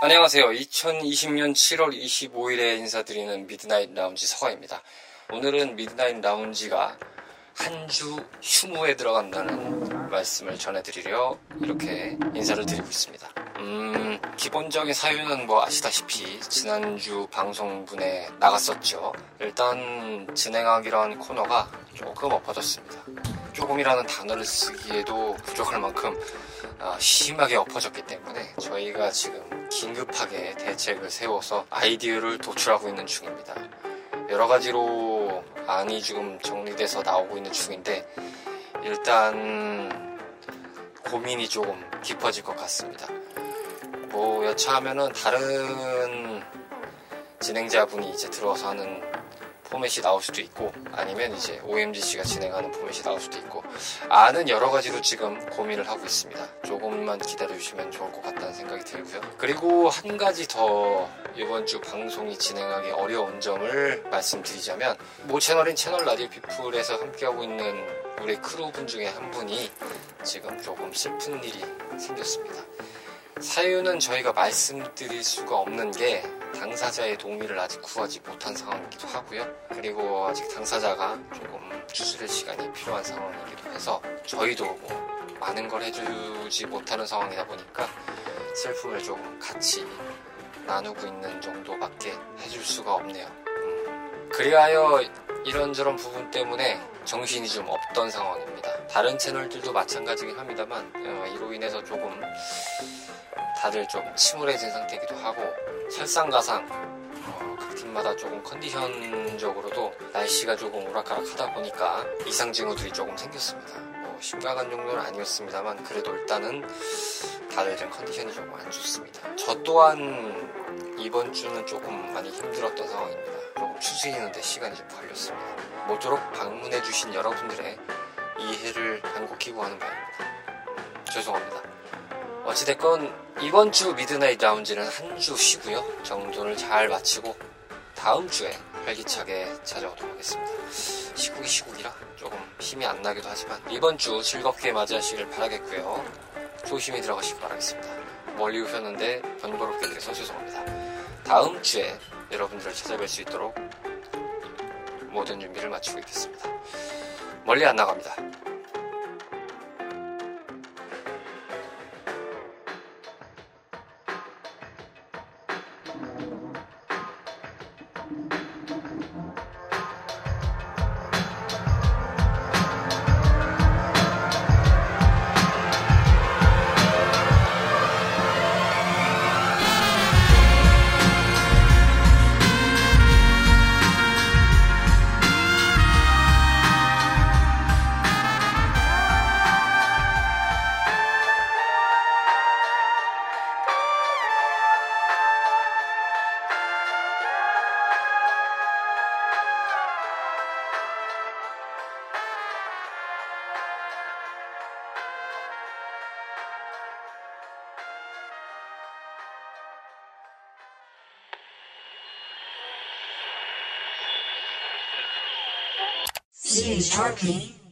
안녕하세요. 2020년 7월 25일에 인사드리는 미드나잇 라운지 서가입니다. 오늘은 미드나잇 라운지가 한 주 휴무에 들어간다는 말씀을 전해드리려 이렇게 인사를 드리고 있습니다. 음, 기본적인 사유는 뭐 아시다시피 지난주 방송분에 나갔었죠. 일단 진행하기로 한 코너가 조금 엎어졌습니다. 조금이라는 단어를 쓰기에도 부족할 만큼 어, 심하게 엎어졌기 때문에 저희가 지금 긴급하게 대책을 세워서 아이디어를 도출하고 있는 중입니다. 여러 가지로 안이 지금 정리돼서 나오고 있는 중인데 일단 고민이 조금 깊어질 것 같습니다. 뭐 여차하면은 다른 진행자분이 이제 들어와서 하는 포맷이 나올 수도 있고 아니면 이제 OMGC가 진행하는 포맷이 나올 수도 있고 아는 여러 가지로 지금 고민을 하고 있습니다. 조금만 기다려 주시면 좋을 것 같다는 생각이 들고요. 그리고 한 가지 더 이번 주 방송이 진행하기 어려운 점을 말씀드리자면 모 채널인 채널 라디오 피플에서 함께하고 있는 우리 크루분 중에 한 분이 지금 조금 슬픈 일이 생겼습니다. 사유는 저희가 말씀드릴 수가 없는 게 당사자의 동의를 아직 구하지 못한 상황이기도 하고요. 그리고 아직 당사자가 조금 추스릴 시간이 필요한 상황이기도 해서 저희도 뭐 많은 걸 해주지 못하는 상황이다 보니까 슬픔을 조금 같이 나누고 있는 정도밖에 해줄 수가 없네요. 음. 그리하여 이런저런 부분 때문에 정신이 좀 없던 상황입니다. 다른 채널들도 마찬가지긴 합니다만 어, 이로 인해서 조금 다들 좀 침울해진 상태이기도 하고 설상가상 어, 각 팀마다 조금 컨디션적으로도 날씨가 조금 오락가락하다 보니까 이상 징후들이 조금 생겼습니다. 뭐 심각한 정도는 아니었습니다만 그래도 일단은 다들 좀 컨디션이 조금 안 좋습니다. 저 또한 이번 주는 조금 많이 힘들었던 상황입니다. 조금 추스리는데 시간이 좀 걸렸습니다. 모쪼록 방문해주신 여러분들의 이해를 간곡히 구하는 바입니다. 죄송합니다. 어찌됐건 이번 주 미드나잇 라운지는 한 주 쉬고요. 정돈을 잘 마치고 다음 주에 활기차게 찾아오도록 하겠습니다. 시국이 시국이라 조금 힘이 안 나기도 하지만 이번 주 즐겁게 맞이하시길 바라겠고요. 조심히 들어가시기 바라겠습니다. 멀리 오셨는데 번거롭게 드려서 죄송합니다. 다음 주에 여러분들을 찾아뵐 수 있도록 모든 준비를 마치고 있겠습니다. 멀리 안 나갑니다. CH Hartley.